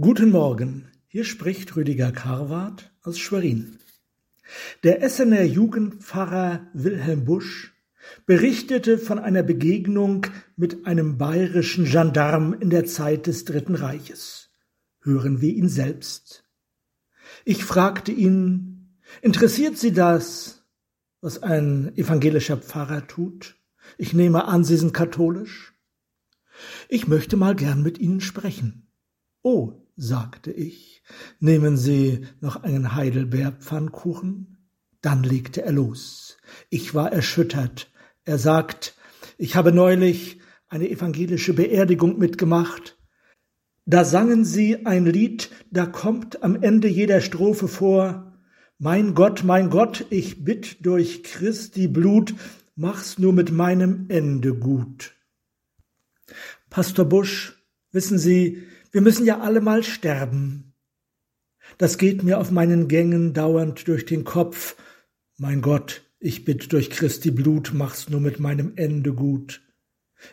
Guten Morgen, hier spricht Rüdiger Karwart aus Schwerin. Der Essener Jugendpfarrer Wilhelm Busch berichtete von einer Begegnung mit einem bayerischen Gendarm in der Zeit des Dritten Reiches. Hören wir ihn selbst. Ich fragte ihn, interessiert Sie das, was ein evangelischer Pfarrer tut? Ich nehme an, Sie sind katholisch. Ich möchte mal gern mit Ihnen sprechen. Oh, sagte ich, nehmen Sie noch einen Heidelbeerpfannkuchen? Dann legte er los. Ich war erschüttert. Er sagt, ich habe neulich eine evangelische Beerdigung mitgemacht. Da sangen sie ein Lied, da kommt am Ende jeder Strophe vor, Mein Gott, mein Gott, ich bitt durch Christi Blut, mach's nur mit meinem Ende gut. Pastor Busch, wissen Sie, wir müssen ja alle mal sterben. Das geht mir auf meinen Gängen dauernd durch den Kopf. Mein Gott, ich bitt durch Christi Blut, mach's nur mit meinem Ende gut.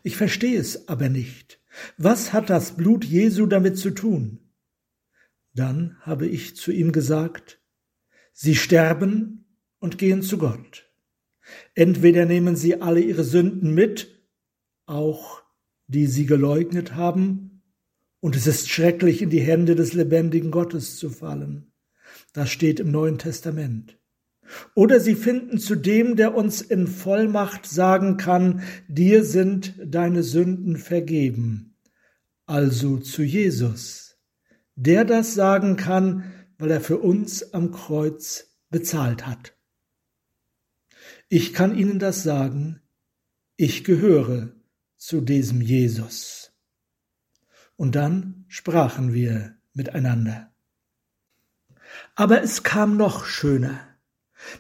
Ich verstehe es aber nicht. Was hat das Blut Jesu damit zu tun? Dann habe ich zu ihm gesagt, Sie sterben und gehen zu Gott. Entweder nehmen Sie alle Ihre Sünden mit, auch die Sie geleugnet haben, und es ist schrecklich, in die Hände des lebendigen Gottes zu fallen. Das steht im Neuen Testament. Oder sie finden zu dem, der uns in Vollmacht sagen kann, dir sind deine Sünden vergeben, also zu Jesus, der das sagen kann, weil er für uns am Kreuz bezahlt hat. Ich kann Ihnen das sagen, ich gehöre zu diesem Jesus. Und dann sprachen wir miteinander. Aber es kam noch schöner.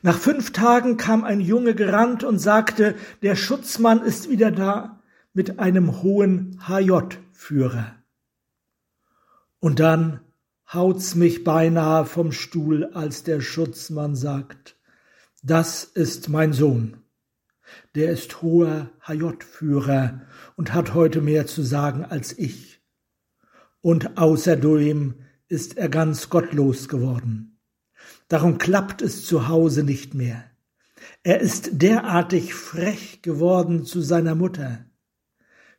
Nach fünf Tagen kam ein Junge gerannt und sagte, der Schutzmann ist wieder da mit einem hohen HJ-Führer. Und dann haut's mich beinahe vom Stuhl, als der Schutzmann sagt, das ist mein Sohn. Der ist hoher HJ-Führer und hat heute mehr zu sagen als ich. Und außerdem ist er ganz gottlos geworden. Darum klappt es zu Hause nicht mehr. Er ist derartig frech geworden zu seiner Mutter.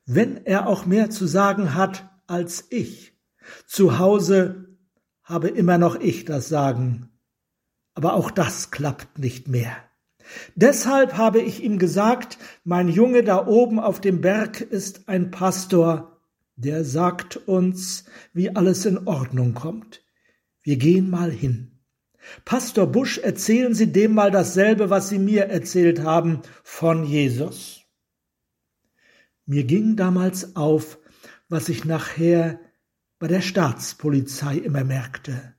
Wenn er auch mehr zu sagen hat als ich. Zu Hause habe immer noch ich das Sagen. Aber auch das klappt nicht mehr. Deshalb habe ich ihm gesagt, mein Junge da oben auf dem Berg ist ein Pastor, der sagt uns, wie alles in Ordnung kommt. Wir gehen mal hin. Pastor Busch, erzählen Sie dem mal dasselbe, was Sie mir erzählt haben von Jesus. Mir ging damals auf, was ich nachher bei der Staatspolizei immer merkte.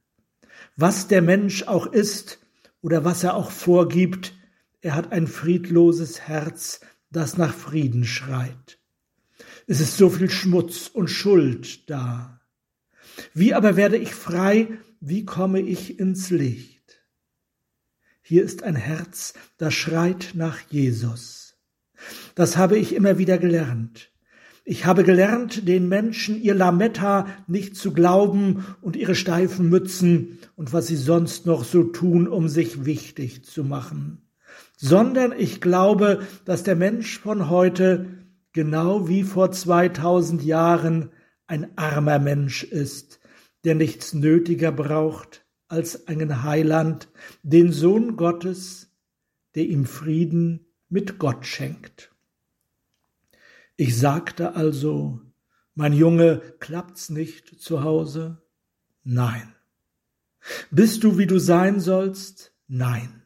Was der Mensch auch ist oder was er auch vorgibt, er hat ein friedloses Herz, das nach Frieden schreit. Es ist so viel Schmutz und Schuld da. Wie aber werde ich frei, wie komme ich ins Licht? Hier ist ein Herz, das schreit nach Jesus. Das habe ich immer wieder gelernt. Ich habe gelernt, den Menschen ihr Lametta nicht zu glauben und ihre steifen Mützen und was sie sonst noch so tun, um sich wichtig zu machen, sondern ich glaube, dass der Mensch von heute genau wie vor 2000 Jahren ein armer Mensch ist, der nichts nötiger braucht als einen Heiland, den Sohn Gottes, der ihm Frieden mit Gott schenkt. Ich sagte also, mein Junge, klappt's nicht zu Hause? Nein. Bist du, wie du sein sollst? Nein.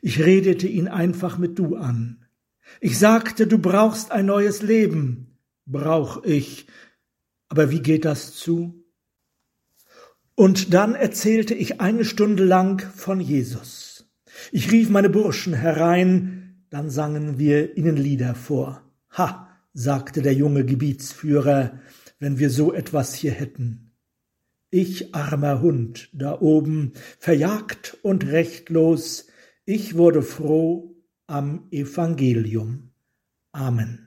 Ich redete ihn einfach mit du an. Ich sagte, du brauchst ein neues Leben. Brauch ich. Aber wie geht das zu? Und dann erzählte ich eine Stunde lang von Jesus. Ich rief meine Burschen herein, dann sangen wir ihnen Lieder vor. Ha, sagte der junge Gebietsführer, wenn wir so etwas hier hätten. Ich armer Hund da oben, verjagt und rechtlos, ich wurde froh am Evangelium. Amen.